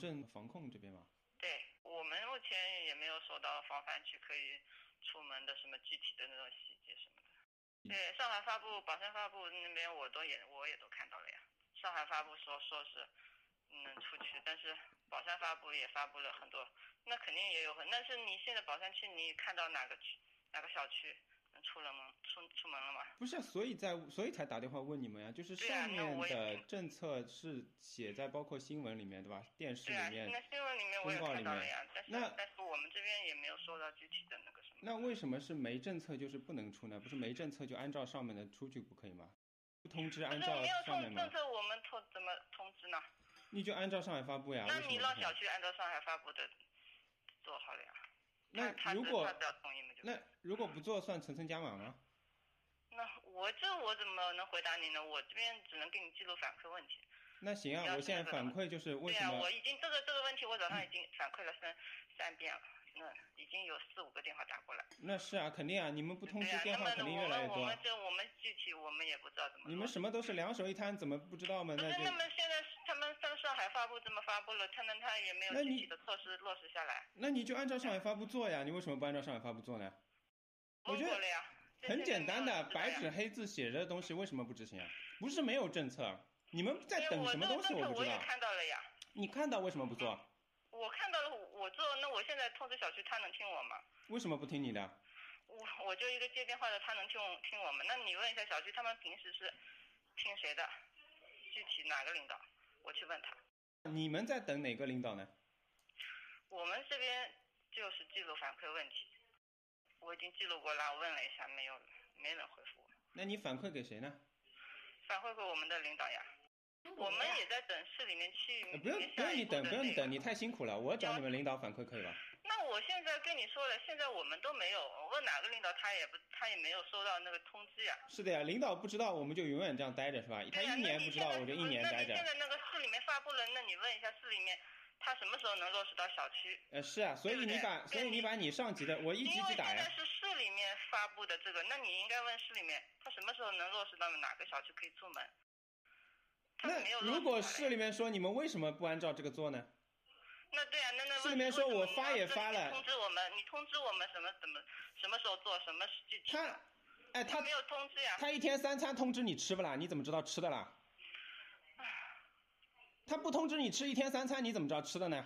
镇防控这边吗？对我们目前也没有收到防范区可以出门的什么具体的那种细节什么的。对，上海发布、宝山发布那边我都也我也都看到了呀。上海发布说说是能出去，但是宝山发布也发布了很多，那肯定也有很。但是你现在宝山区你看到哪个区哪个小区？出了门，出出门了吗？不是，所以在所以才打电话问你们呀，就是上面的政策是写在包括新闻里面，对吧？电视里面、那新闻里面我也看到了呀，但是但是我们这边也没有收到具体的那个什么。那为什么是没政策就是不能出呢？不是没政策就按照上面的出去不可以吗？不通知按照上面吗？政策我们通怎么通知呢？你就按照上海发布呀。那你让小区按照上海发布的做好了呀。那如果那如果不做算层层加码吗？那我这我怎么能回答你呢？我这边只能给你记录反馈问题。那行啊，我现在反馈就是为什么？对啊，我已经这个这个问题我早上已经反馈了三三遍了。那已经有四五个电话打过来。那是啊，肯定啊，你们不通知电话肯定越来越多。我们这我们具体我们也不知道怎么。你们什么都是两手一摊，怎么不知道吗？那是，那么现在他们上上海发布这么发布了，他们他也没有具体的措施落实下来。那你就按照上海发布做呀，你为什么不按照上海发布做呢？我觉得很简单的，白纸黑字写着的东西为什么不执行啊？不是没有政策，你们在等什么东西？我不知道。看到了呀。你看到为什么不做？我看到了，我做那我现在通知小区，他能听我吗？为什么不听你的？我我就一个接电话的，他能听听我们？那你问一下小区，他们平时是听谁的？具体哪个领导？我去问他。你们在等哪个领导呢？我们这边就是记录反馈问题，我已经记录过了，我问了一下，没有，没人回复我。那你反馈给谁呢？反馈给我们的领导呀。我们也在等市里面去。不用不用你等，不用你等，你太辛苦了。我找你们领导反馈可以吧？那我现在跟你说了，现在我们都没有问哪个领导，他也不，他也没有收到那个通知呀。是的呀，领导不知道，我们就永远这样待着是吧？他一年不知道，我就一年待着。那你现在那个市里面发布了，那你问一下市里面，他什么时候能落实到小区？呃，是啊，所以你把，所以你把你上级的，我一级级打呀。因为现在是市里面发布的这个，那你应该问市里面，他什么时候能落实到哪个小区可以出门？那如果市里面说你们为什么不按照这个做呢？那对啊，那那市里面说我发也发了，通知我们，你通知我们什么怎么什么时候做什么具体？他，哎，他没有通知呀。他一天三餐通知你吃不啦？你怎么知道吃的啦？他不通知你吃一天三餐，你怎么知道吃的呢？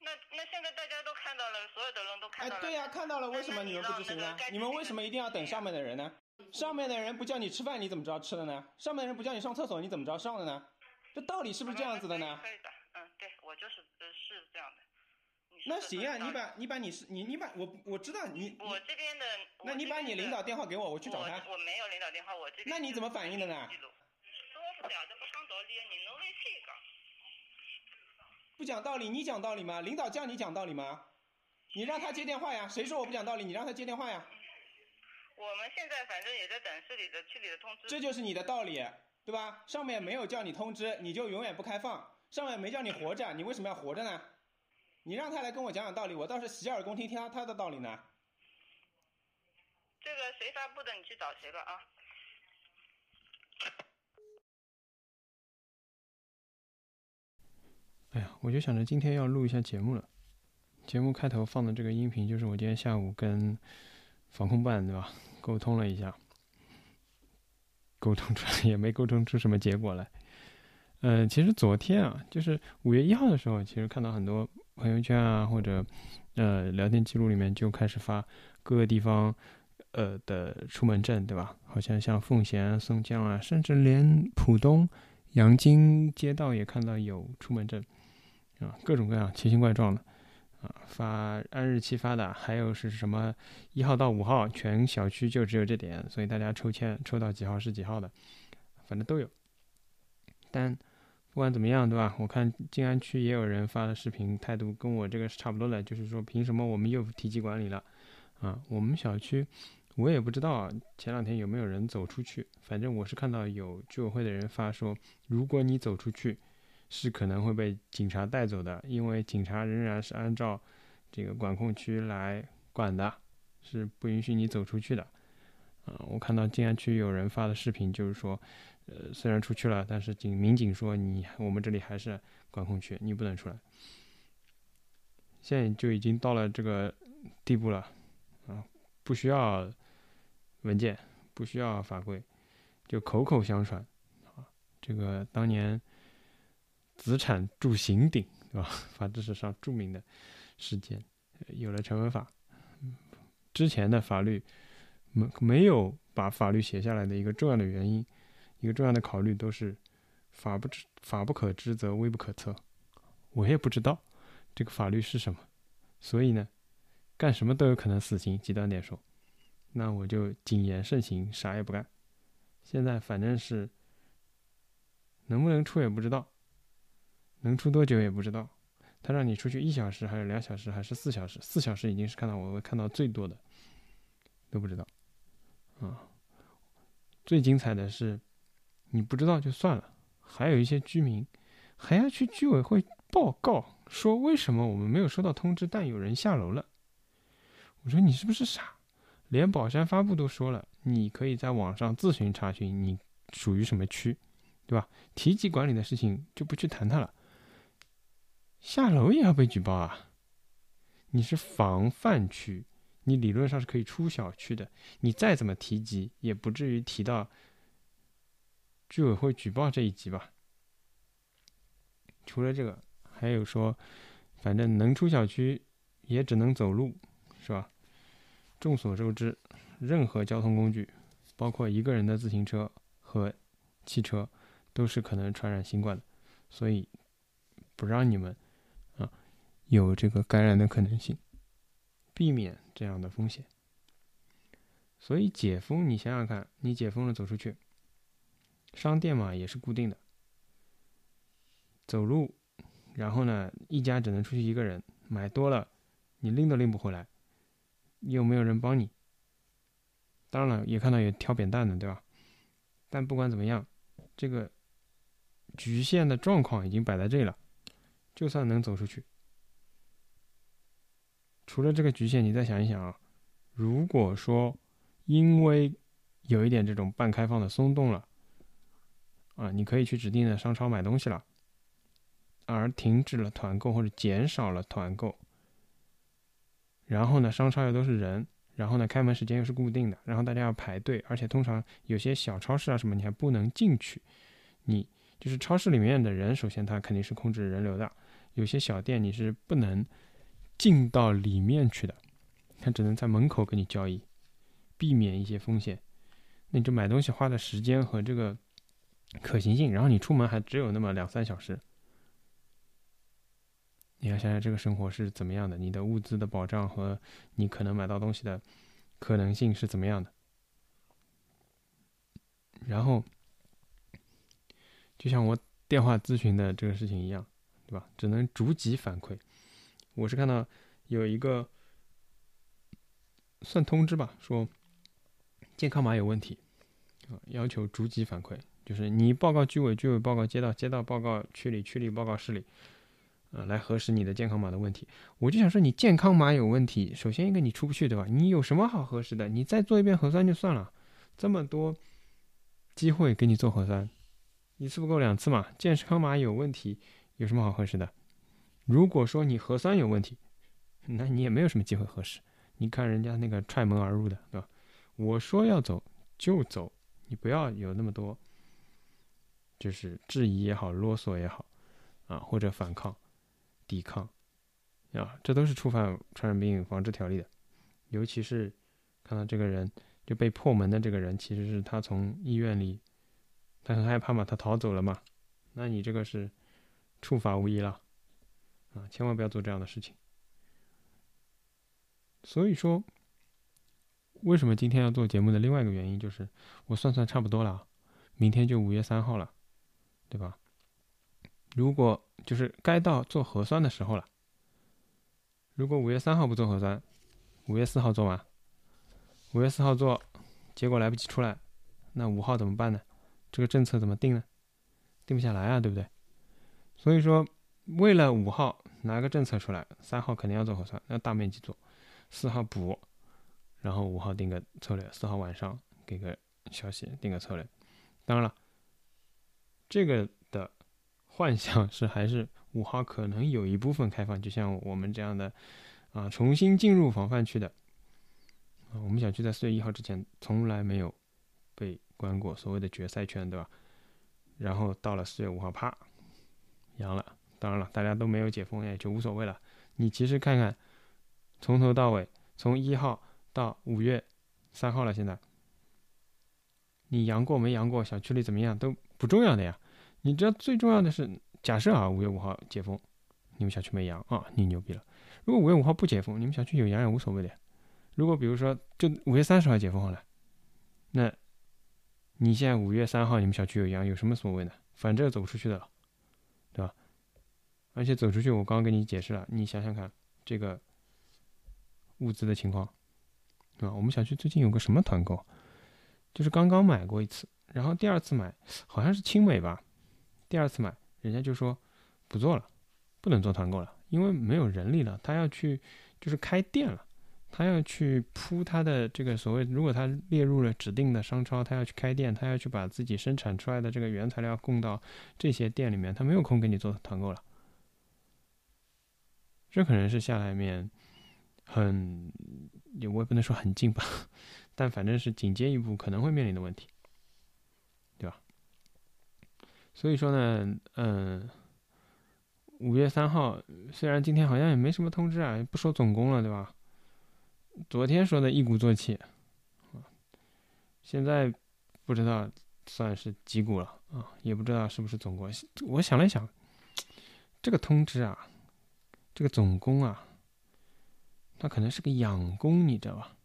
那那现在大家都看到了，所有的人都看到了。哎，对呀，看到了，为什么你们不执行呢？你们为什么一定要等上面的人呢？上面的人不叫你吃饭，你怎么知道吃的呢？上面的人不叫你上厕所，你怎么知道上的呢？这道理是不是这样子的呢？可以的，嗯，对我就是呃是这样的。那行啊，你把你把你是你你把我我知道你我这边的，那你把你领导电话给我，我去找他。我没有领导电话，我这边。那你怎么反应的呢？说不了，这不讲道理，你能为谁讲？不讲道理，你讲道理吗？领导叫你讲道理吗？你让他接电话呀！谁说我不讲道理？你让他接电话呀！我们现在反正也在等市里的区里的通知。这就是你的道理，对吧？上面没有叫你通知，你就永远不开放；上面没叫你活着，你为什么要活着呢？你让他来跟我讲讲道理，我倒是洗耳恭听，听他他的道理呢。这个谁发布的，你去找谁吧啊！哎呀，我就想着今天要录一下节目了。节目开头放的这个音频，就是我今天下午跟防控办对吧？沟通了一下，沟通出来也没沟通出什么结果来。嗯，其实昨天啊，就是五月一号的时候，其实看到很多朋友圈啊，或者呃聊天记录里面就开始发各个地方呃的出门证，对吧？好像像奉贤、松江啊，甚至连浦东阳金街道也看到有出门证啊，各种各样奇形怪状的。啊，发按日期发的，还有是什么一号到五号，全小区就只有这点，所以大家抽签抽到几号是几号的，反正都有。但不管怎么样，对吧？我看静安区也有人发了视频，态度跟我这个是差不多的，就是说凭什么我们又提及管理了？啊，我们小区我也不知道前两天有没有人走出去，反正我是看到有居委会的人发说，如果你走出去。是可能会被警察带走的，因为警察仍然是按照这个管控区来管的，是不允许你走出去的，啊，我看到静安区有人发的视频，就是说，呃，虽然出去了，但是警民警说你我们这里还是管控区，你不能出来。现在就已经到了这个地步了，啊，不需要文件，不需要法规，就口口相传，啊，这个当年子产铸刑鼎，对吧？法制史上著名的事件，有了成文法，之前的法律没没有把法律写下来的一个重要的原因，一个重要的考虑都是法不知法不可知则微不可测，我也不知道。这个法律是什么？所以呢，干什么都有可能死刑。极端点说，那我就谨言慎行，啥也不干。现在反正是能不能出也不知道，能出多久也不知道。他让你出去一小时，还是两小时，还是四小时？四小时已经是看到我会看到最多的，都不知道。啊，最精彩的是，你不知道就算了，还有一些居民还要去居委会报告。说为什么我们没有收到通知，但有人下楼了？我说你是不是傻？连宝山发布都说了，你可以在网上自行查询你属于什么区，对吧？提及管理的事情就不去谈它了。下楼也要被举报啊？你是防范区，你理论上是可以出小区的，你再怎么提及，也不至于提到居委会举报这一级吧？除了这个。还有说，反正能出小区也只能走路，是吧？众所周知，任何交通工具，包括一个人的自行车和汽车，都是可能传染新冠的，所以不让你们有这个感染的可能性，避免这样的风险。所以解封，你想想看，你解封了走出去，商店嘛也是固定的，走路。然后呢，一家只能出去一个人，买多了，你拎都拎不回来，又没有人帮你。当然了，也看到有挑扁担的，对吧？但不管怎么样，这个局限的状况已经摆在这里了。就算能走出去，除了这个局限，你再想一想啊，如果说因为有一点这种半开放的松动了，啊，你可以去指定的商超买东西了。而停止了团购或者减少了团购，然后呢，商超又都是人，然后呢，开门时间又是固定的，然后大家要排队，而且通常有些小超市啊什么，你还不能进去。你就是超市里面的人，首先他肯定是控制人流的，有些小店你是不能进到里面去的，他只能在门口跟你交易，避免一些风险。那你就买东西花的时间和这个可行性，然后你出门还只有那么两三小时。你要想想这个生活是怎么样的，你的物资的保障和你可能买到东西的可能性是怎么样的。然后，就像我电话咨询的这个事情一样，对吧？只能逐级反馈。我是看到有一个算通知吧，说健康码有问题，啊，要求逐级反馈，就是你报告居委，居委报告街道，街道报告区里，区里报告市里。啊，来核实你的健康码的问题，我就想说，你健康码有问题，首先一个你出不去，对吧？你有什么好核实的？你再做一遍核酸就算了，这么多机会给你做核酸，一次不够两次嘛？健康码有问题，有什么好核实的？如果说你核酸有问题，那你也没有什么机会核实。你看人家那个踹门而入的，对吧？我说要走就走，你不要有那么多，就是质疑也好，啰嗦也好，啊，或者反抗。抵抗，啊，这都是触犯传染病防治条例的。尤其是看到这个人就被破门的这个人，其实是他从医院里，他很害怕嘛，他逃走了嘛。那你这个是触法无疑了，啊，千万不要做这样的事情。所以说，为什么今天要做节目的另外一个原因，就是我算算差不多了，明天就五月三号了，对吧？如果就是该到做核酸的时候了。如果五月三号不做核酸，五月四号做完，五月四号做，结果来不及出来，那五号怎么办呢？这个政策怎么定呢？定不下来啊，对不对？所以说，为了五号拿个政策出来，三号肯定要做核酸，要大面积做，四号补，然后五号定个策略，四号晚上给个消息，定个策略。当然了，这个的幻想是还是五号可能有一部分开放，就像我们这样的啊，重新进入防范区的啊，我们小区在四月一号之前从来没有被关过所谓的决赛圈，对吧？然后到了四月五号，啪，阳了。当然了，大家都没有解封，也就无所谓了。你其实看看，从头到尾，从一号到五月三号了，现在，你阳过没阳过，小区里怎么样都不重要的呀。你知道最重要的是，假设啊，五月五号解封，你们小区没阳啊，你牛逼了。如果五月五号不解封，你们小区有阳也无所谓的呀。如果比如说就五月三十号解封好了，那你现在五月三号你们小区有阳有什么所谓呢？反正走不出去的了，而且走出去，我刚刚跟你解释了，你想想看，这个物资的情况，啊，我们小区最近有个什么团购，就是刚刚买过一次，然后第二次买好像是青美吧，第二次买人家就说不做了，不能做团购了，因为没有人力了，他要去就是开店了，他要去铺他的这个所谓，如果他列入了指定的商超，他要去开店，他要去把自己生产出来的这个原材料供到这些店里面，他没有空给你做团购了。这可能是下来面很也，我也不能说很近吧，但反正是紧接一步可能会面临的问题，对吧？所以说呢，嗯，五月三号虽然今天好像也没什么通知啊，不说总工了，对吧？昨天说的一鼓作气，现在不知道算是几股了啊，也不知道是不是总工。我想了想，这个通知啊。这个总工啊，他可能是个养工，你知道吧？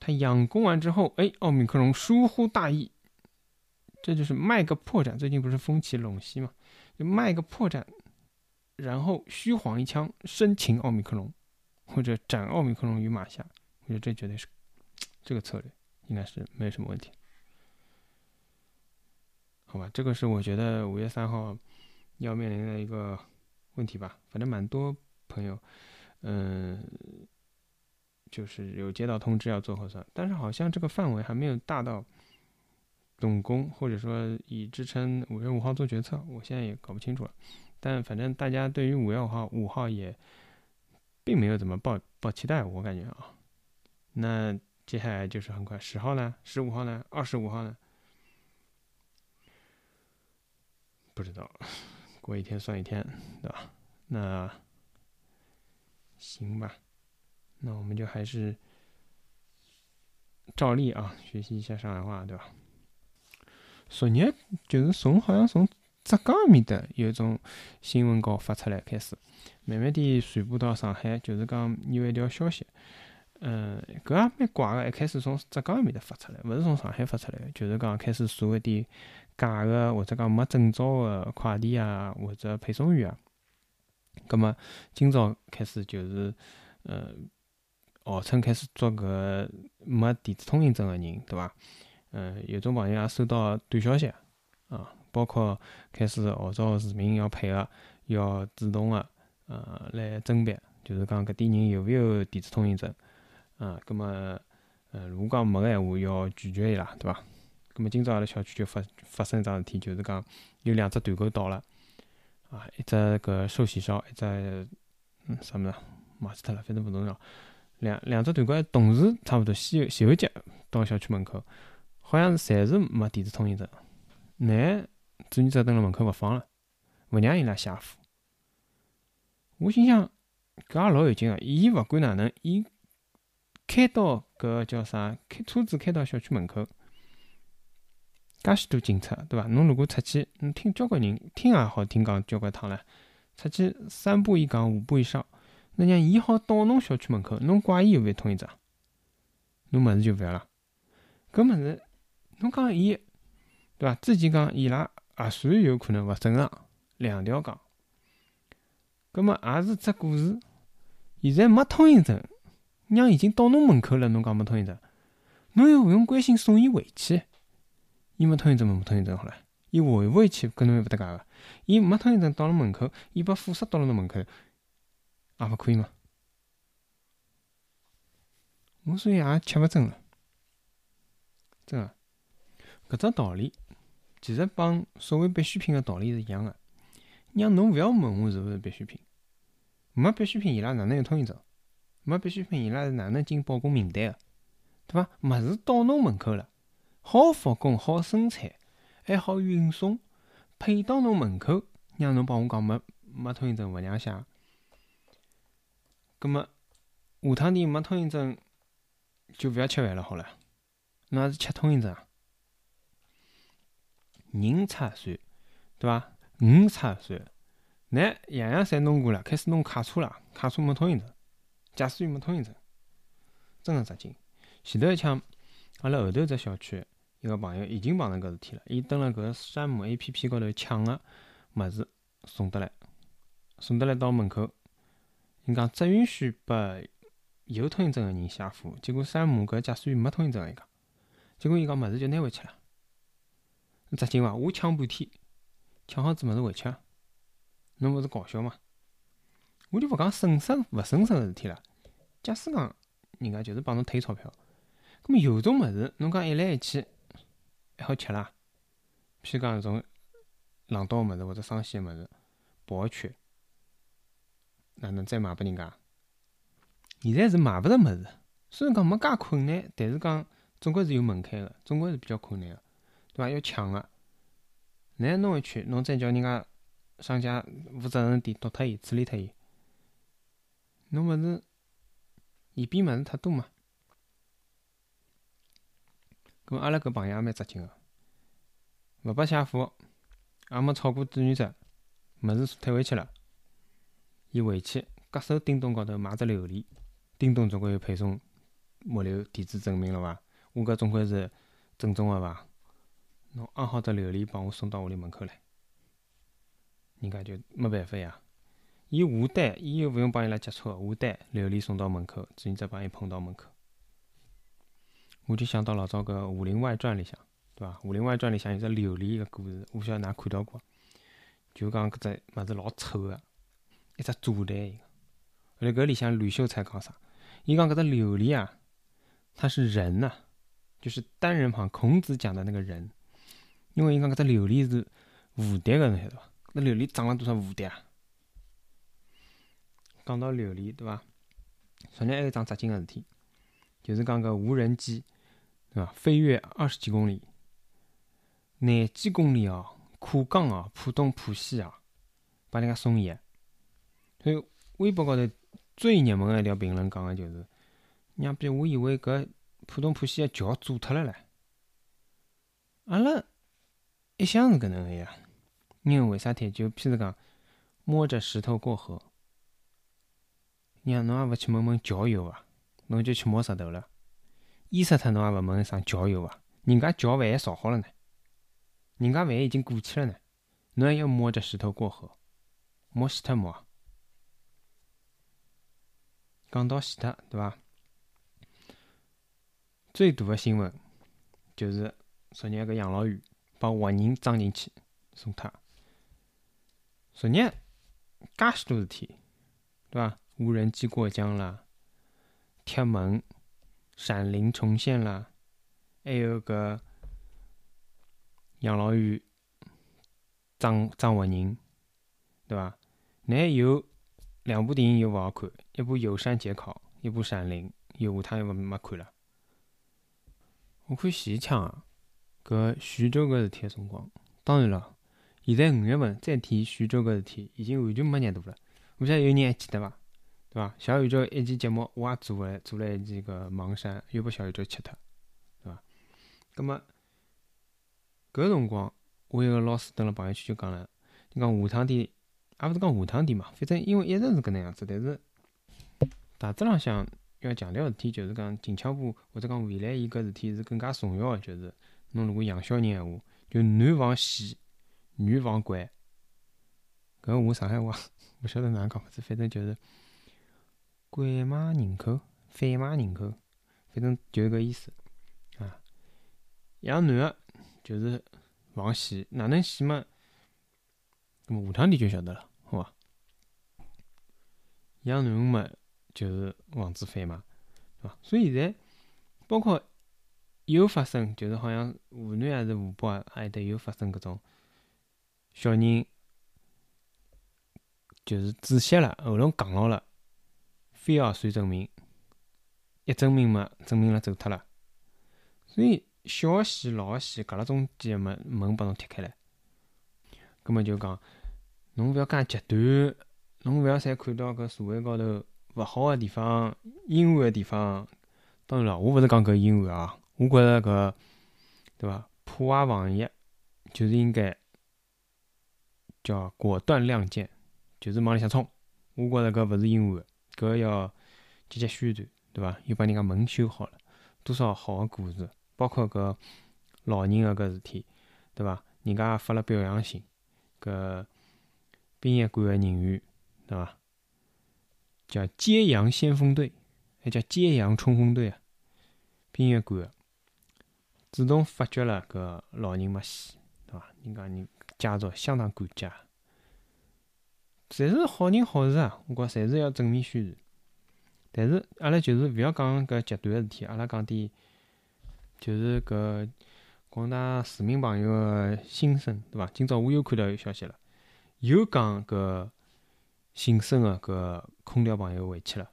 他养工完之后，哎，奥密克戎疏忽大意，这就是卖个破绽。最近不是风起陇西嘛，就卖个破绽，然后虚晃一枪，生擒奥密克戎，或者斩奥密克戎于马下。我觉得这绝对是这个策略，应该是没有什么问题。好吧，这个是我觉得五月三号要面临的一个。问题吧，反正蛮多朋友，嗯，就是有接到通知要做核酸，但是好像这个范围还没有大到总工，或者说以支撑五月五号做决策，我现在也搞不清楚了。但反正大家对于五月五号五号也并没有怎么抱抱期待，我感觉啊。那接下来就是很快十号呢，十五号呢，二十五号呢，不知道。过一天算一天，对吧？那行吧，那我们就还是照例啊，学习一下上海话，对吧？昨日就是从好像从浙江面的有一种新闻稿发出来开始，慢慢地传播到上海，就是讲有一条消息，嗯，搿也蛮怪个，一开始从浙江面的发出来，勿是从上海发出来，就是讲开始所谓的。假个或者讲没证照的快递啊，或者配送员啊，葛么今朝开始就是，呃，号称开始抓搿没电子通行证的人，对伐？嗯，有种朋友也收到短消息啊，包括开始号召市民要配合，要主动的呃来甄别，就是讲搿点人有勿有电子通行证啊？葛么，呃，如果讲没个闲话，要拒绝伊拉，对伐？咁么今朝阿拉小区就发发生一桩事体，就是讲有两只团购到了，啊，一只搿寿喜烧，一只嗯啥物事忘记脱了，反正勿重要。两两只团购同时差勿多先前后脚到小区门口，好像是侪是没电子通行证，乃志愿者蹲辣门口勿放了，勿让伊拉下货。我心想，搿也老有劲个，伊勿管哪能，伊开到搿叫啥？开车子开到小区门口。介许多警察，对伐？侬如果出去，侬听交关人听也好听讲交关趟了，出去三步一岗，五步一哨，那让伊好到侬小区门口，侬怪伊有勿通行证，侬物事就勿要了。搿物事，侬讲伊，对伐？之前讲伊拉核酸有可能勿正常，两条杠。搿么也是只故事。现在没通行证，让已经到侬门口了，侬讲没通行证，侬又勿用关心送伊回去。伊没通行证没通行证好了，伊回勿回去跟侬又勿搭界个。伊没通行证到了门口，伊把货色到了侬门口，也勿可以吗？我所以也吃勿准了。真个，搿只道理其实帮所谓必需品个道理是一样个。让侬勿要问我是勿是必需品，没必需品伊拉哪能有通行证？没必需品伊拉是哪能进保供名单个？对伐？物事到侬门口了，好复工、好生产，还好运送，配到侬门口，让侬帮我讲没没通行证勿让写。葛么下趟点没通行证就勿要吃饭了，好了，侬还是吃通行证啊？人差算，对伐？鱼差算，乃样样侪弄过了，开始弄卡车了，卡车没通行证，驾驶员没通行证，真个扎劲。前头一枪，阿拉后头只小区一个朋友已经碰着搿事体了，伊登了搿山姆 A P P 高头抢个物事送得来，送得来到门口，伊讲只允许拨有通行证个人写货，结果山姆搿驾驶员没通行证，伊讲，结果伊讲物事就拿回去了，扎劲伐？我抢半天。抢好子物事回去？侬勿是搞笑吗？我就勿讲损失勿损失个事体了。假使讲人家就是帮侬退钞票，葛末有种物事侬讲一来一去好吃啦。譬如讲种冷冻个物事或者生鲜个物事，跑一圈，哪能再卖拨人家？现在是卖勿着物事，虽然讲没介困难，但是讲总归是有门槛个，总归是比较困难个，对伐？要抢个。侬弄回去，侬再叫人家商家负责任点，丢脱伊，处理脱伊。侬勿是嫌比物事太多嘛？咾阿拉搿朋友也蛮扎劲个，勿拨写货，也没超过志愿者，物事退回去了。伊回去，隔手叮咚高头买只琉璃，叮咚总归有配送物流电子证明了伐？我搿总归是正宗个伐？侬安好只琉璃帮我送到屋里门口来，人家就没办法呀。伊下单，伊又勿用帮伊拉接触，下单琉璃送到门口，志愿者帮伊捧到门口。我就想到老早搿《武林外传》里向，对伐？《武林外传》里向有只琉璃个故事，我晓得㑚看到过。就讲搿只物事老丑个，一只炸弹一个。后来搿里向吕秀才讲啥？伊讲搿只琉璃啊，它是人呐，就是单人旁，孔子讲的那个人。因为伊讲搿只琉璃是无敌个，侬晓得伐？那琉璃长了多少无敌啊？讲到琉璃，对伐？昨日还有桩扎劲个事体，就是讲搿无人机，对伐？飞跃二十几公里，廿几公里哦，跨江哦，浦东浦西啊，帮人家送医。所以微博高头最热门个一条评论讲个就是：娘逼，我以为搿浦东浦西个桥做脱了唻，阿拉。一向是搿能个呀，因为为啥体？就譬如讲，摸着石头过河，娘侬也勿去问问桥有伐？侬就去摸石头了，淹死脱侬也勿问一声桥有伐？人家桥万一造好了呢？人家万一已经过去了呢？侬还要摸着石头过河，摸死脱摸？讲到死脱，对伐？最大的新闻就是昨日个养老院。把活人装进去送脱。昨日介许多事体，对伐？无人机过江啦，铁门、闪灵重现了，还有个养老院装装活人，对伐？乃有两部电影又勿好看，一部《有山节考》，一部《闪灵》，又下趟又勿没看了。我看前一枪啊。搿徐州搿事体个辰光，当然了，现在五月份再提徐州搿事体，已经完全没热度了。我晓得有人还记得伐？对伐？小宇宙一期节目我也做了，做了一期搿盲山，又拨小宇宙吃脱，对伐？葛末搿辰光，我一个老师蹲辣朋友圈就讲了，你讲下趟点，也勿是讲下趟点嘛，反正因为一直是搿能样子，但是大致浪向要强调个事体，就是讲近腔部或者讲未来伊搿事体是更加重要个，就是。侬如果养小人闲话，就男防西，女防拐。搿我上海话 勿晓得哪能讲法子，反正就是拐卖人口，贩卖人口，反正就是搿意思啊。养男个就是防死，哪能死嘛？咾么下趟你就晓得了，好伐？养囡恩嘛，就是防止贩卖，对伐？所以现在包括。又发生，就是好像湖南还是湖北啊，还得又发生搿种小人就是窒息了，喉咙戆牢了，非要算证明，一证明嘛，证明了走脱了。所以小个戏、老个戏，隔了中间个门门拨侬踢开来。葛末就讲，侬勿要介极端，侬勿要侪看到搿社会高头勿好个地方、阴暗个地方。当然了，我勿是讲搿阴暗啊，我觉着搿对伐？破坏防疫就是应该叫果断亮剑，就是往里向冲。我觉着搿勿是阴暗，搿要积极宣传，对伐？又把人家门修好了，多少好个故事，包括搿老人个搿事体，对伐？人家也发了表扬信。搿殡仪馆个人员，对伐？叫揭阳先锋队，还叫揭阳冲锋队啊！殡仪馆主动发掘了搿老人没死，对伐？人家人家属相当感激，侪是好人好事啊！我觉侪是要正面宣传。但是阿拉就是勿要讲搿极端个事体，阿拉讲点就是搿。广大市民朋友个心声，对伐？今朝我又看到有消息了，又讲搿姓孙个搿空调朋友回去了。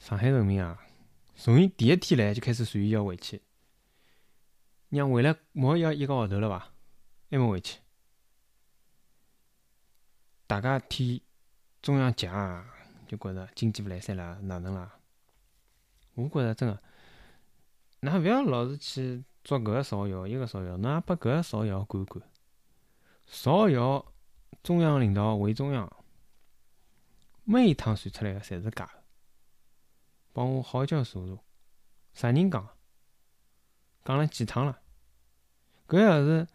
上海人民啊，从伊第一天来就开始传伊要回去，娘回来毛要一个号头了伐？还没回去，大家替中央急啊，就觉着经济勿来三了，哪能啦？我觉着真个，㑚勿要老是去。做搿个造谣，一个造谣，㑚也拨搿个造谣管管。造谣中央领导为中央，每一趟传出来个侪是假个。帮我好叫查查，啥人讲？讲了几趟了？搿要是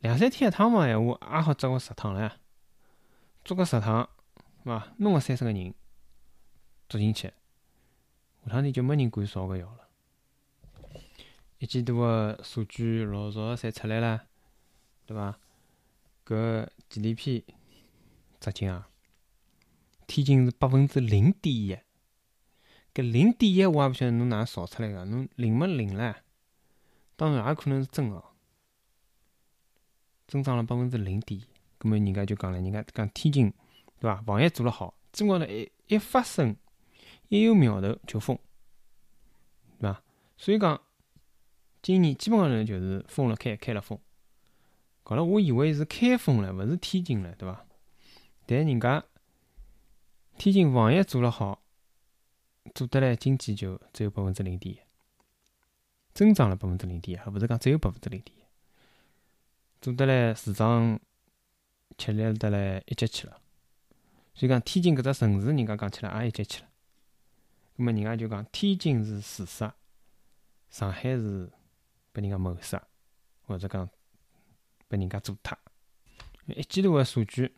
两三天一趟嘛闲话，也好做个十趟唻。做个十趟，是伐？弄个三十个人捉进去，下趟天就没人敢造搿谣了。一季度个数据老早侪出来了，对伐？搿 GDP 值劲啊！天津是百分之零点一，搿零点一我也勿晓得侬哪能造出来个，侬零没零唻？当然也可能是真个，增长了百分之零点一。搿么人家就讲了，人家讲天津，对伐？防疫做了好，中国呢一一发生，一有苗头就封，对伐？所以讲。今年基本上呢就是封了开，开了封。搞了，我以为是开封了，勿是天津了，对伐？但人家天津防疫做了好，做得来经济就只有百分之零点一，增长了百分之零点一，还勿是讲只有百分之零点一，做得来市场吃力得来一级去了。所以讲天津搿只城市，人家讲起来也一级去了。那么人家就讲天津是自杀，上海是。被人家谋杀，或者讲被人家做脱。一季度个数据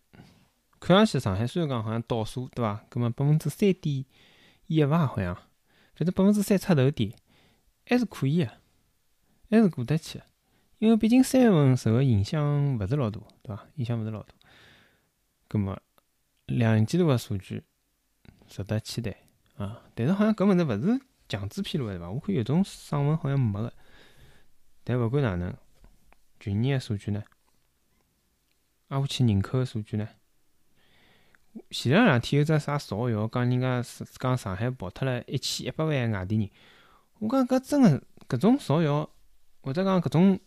看上去，上海虽然讲好像倒数，对伐？葛末百分之三点一伐？好像，反正百分之三出头点，还是可以个，还是过得去。因为毕竟三月份受个影响勿是老大，对伐？影响勿是老大。葛末两季度个数据值得期待啊！但是好像搿物事勿是强制披露个，对伐？我看有种省份好像没个。但勿管哪能，去年个数据呢？挨下去人口个数据呢？前两两天有只啥造谣，讲人家讲上海跑脱了一千一百万外地人。我讲搿真个搿种造谣，或者讲搿种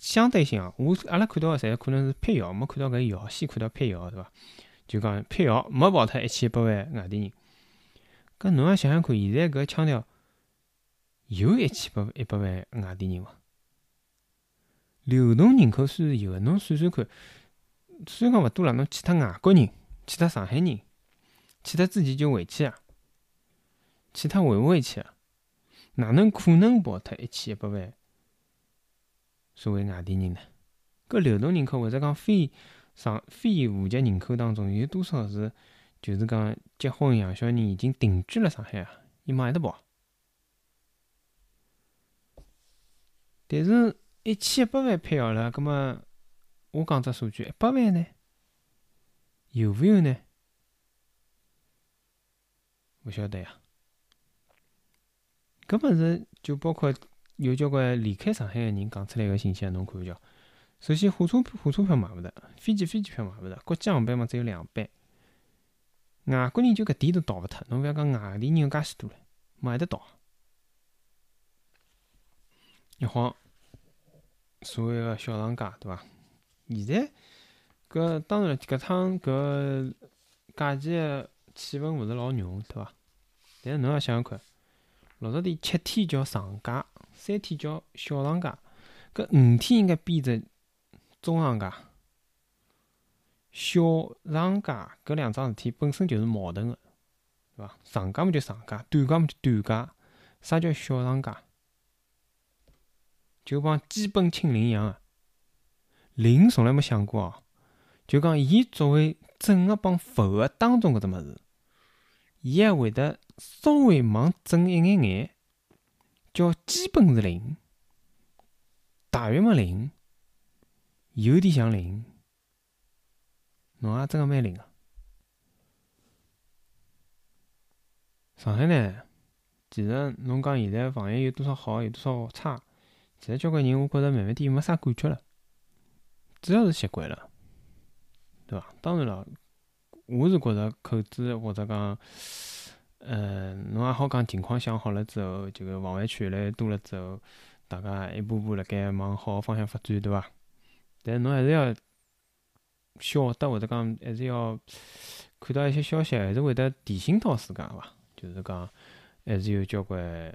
相对性啊，我阿拉看到个侪可能是辟谣，没看到搿谣，先看到辟谣，对伐？就讲辟谣没跑脱一千一百万外地人。搿侬也想想看，现在搿腔调有一千百一百万外地人伐？流动人口虽然有个，侬算算看，虽然讲勿多了，侬去脱外国人，去脱上海人，去脱之前就回去啊，去脱回勿回去啊？哪能可能跑脱一千一百万所谓外地人呢？搿流动人口或者讲非上非户籍人口当中，有多少是就是讲结婚养小人已经定居了上海啊？伊往埃搭跑？但是。一千一百万配好了，葛么我讲只数据，一百万呢？有勿有呢？勿晓得呀。搿物事就包括有交关离开上海个人讲出来个信息，侬看叫。首先，火车火车票买勿着，飞机飞机票买勿着，国际航班嘛只有两班。外国人就搿点都逃勿脱，侬勿要讲外地人有介许多唻，买得到。一晃，所谓个小长假，对伐？现在搿当然，搿趟搿假期个气氛勿是老浓，对伐？但是侬要想想看，六十天七天叫长假，三天叫小长假，搿五天应该变成中长假。小长假搿两桩事体本身就是矛盾个，对伐？长假么就长假，短假么就短假，啥叫小长假？就帮基本清零一样个，零从来没想过哦。就讲伊作为正个帮负个当中搿只物事，伊还会得稍微往正一眼眼，叫基本是零，大约么零，有点像零。侬也真个蛮灵个。上海呢，其实侬讲现在防疫有多少好，有多少差？其实交关人，我觉着慢慢点没啥感觉了，主要是习惯了，对伐？当然了，我是觉着口子或者讲，呃，侬也好讲情况想好了之后，这个防范区越来越多了之后，大家一步步辣盖往好个方向发展，对伐？但侬还是要晓得或者讲还是要看到一些消息，还是会得提醒到自家伐？就是讲还是有交关。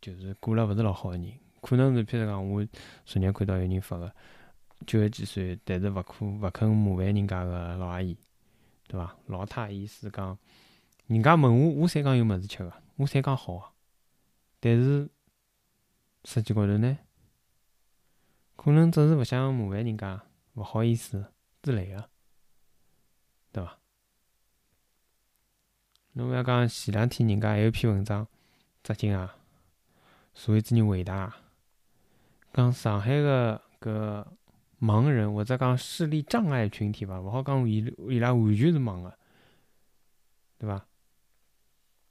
就是过了勿是老好个人，可能是譬如讲，我昨日看到有人发个九十几岁，但是勿可勿肯麻烦人家个老阿姨，对伐？老太意思讲，人家问我，我侪讲有物事吃个，我侪讲好个，但是实际高头呢，可能只是勿想麻烦人家，勿好意思之类个，对伐？侬勿要讲前两天人家还有篇文章，扎劲啊！所谓之人伟大，讲上海个搿盲人或者讲视力障碍群体伐，勿好讲伊伊拉完全是盲个，对伐？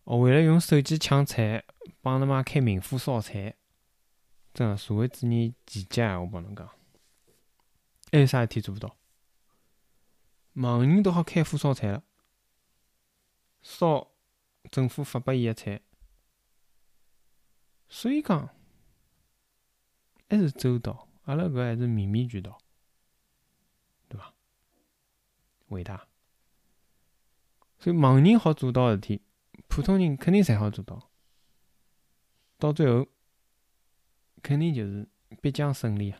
哦，为了用手机抢菜，帮他妈开明火烧菜，真个社会主义奇迹啊！我帮侬讲，还有啥事体做勿到？盲人都好开火烧菜了，烧政府发拨伊个菜。所以讲，还是周到，阿拉搿还是面面俱到，对伐？伟大。所以盲人好做到个事体，普通人肯定侪好做到。到最后，肯定就是必将胜利啊，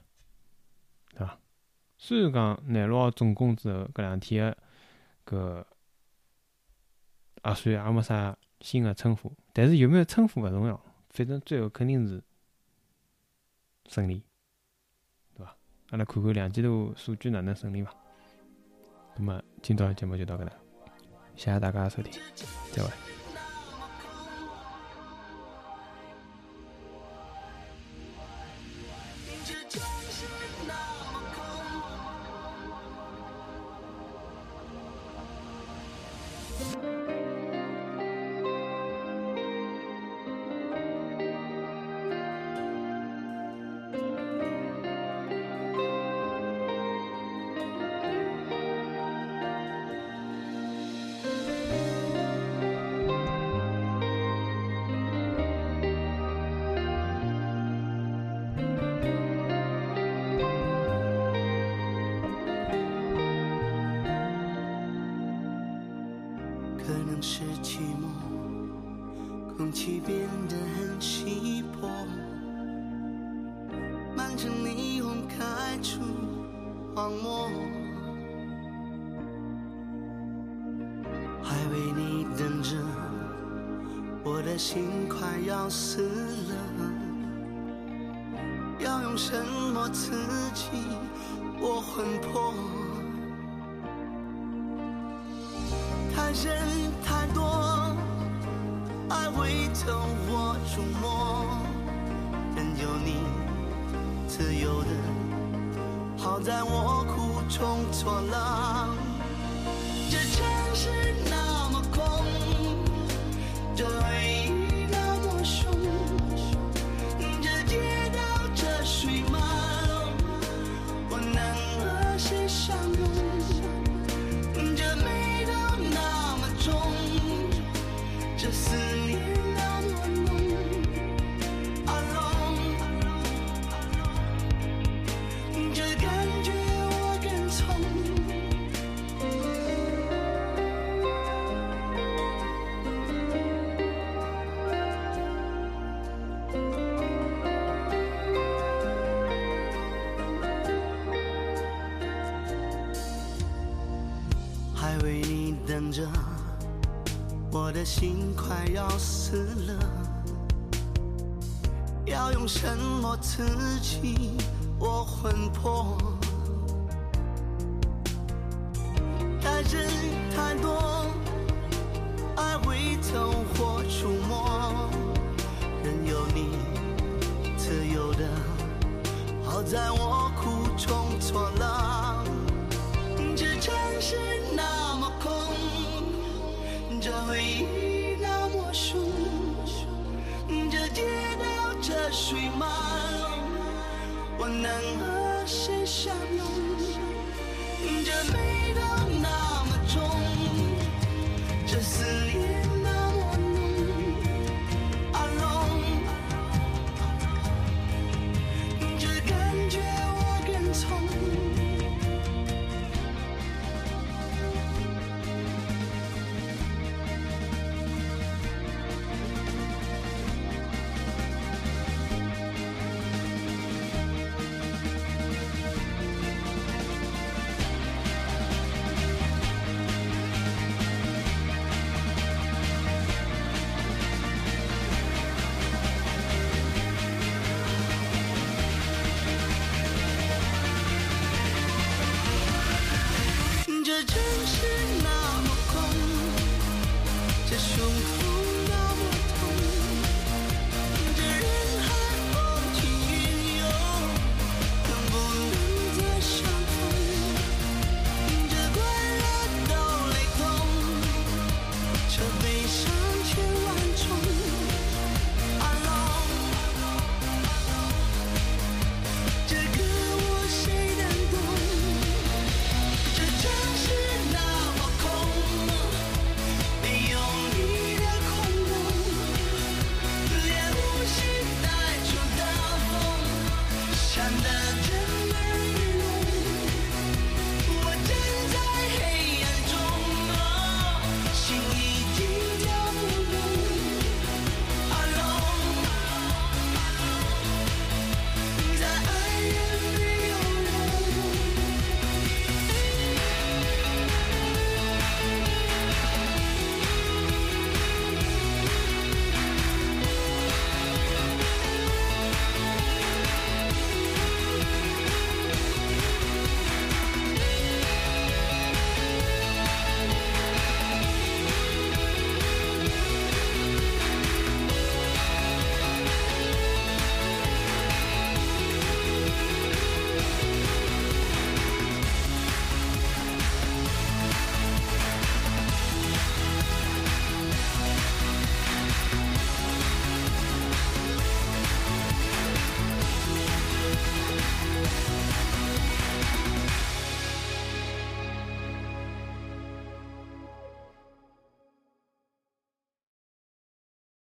对伐？虽然讲廿六号总攻之后，搿两天个搿核酸也没啥新个称呼，但是有没有称呼勿重要。反正最后肯定是胜利，对伐？阿拉看看两季度数据哪能胜利伐？那么今朝节目就到搿搭，谢谢大家收听，再会。心快要死了，要用什么刺激我魂魄？太深太多。爱回头我触摸，任由你自由的，好在我苦中作乐。这城市那么空，这用什么刺激我魂魄？太人太多，爱回走或出没，任由你自由的。好在我这水漫，我能和谁相拥？这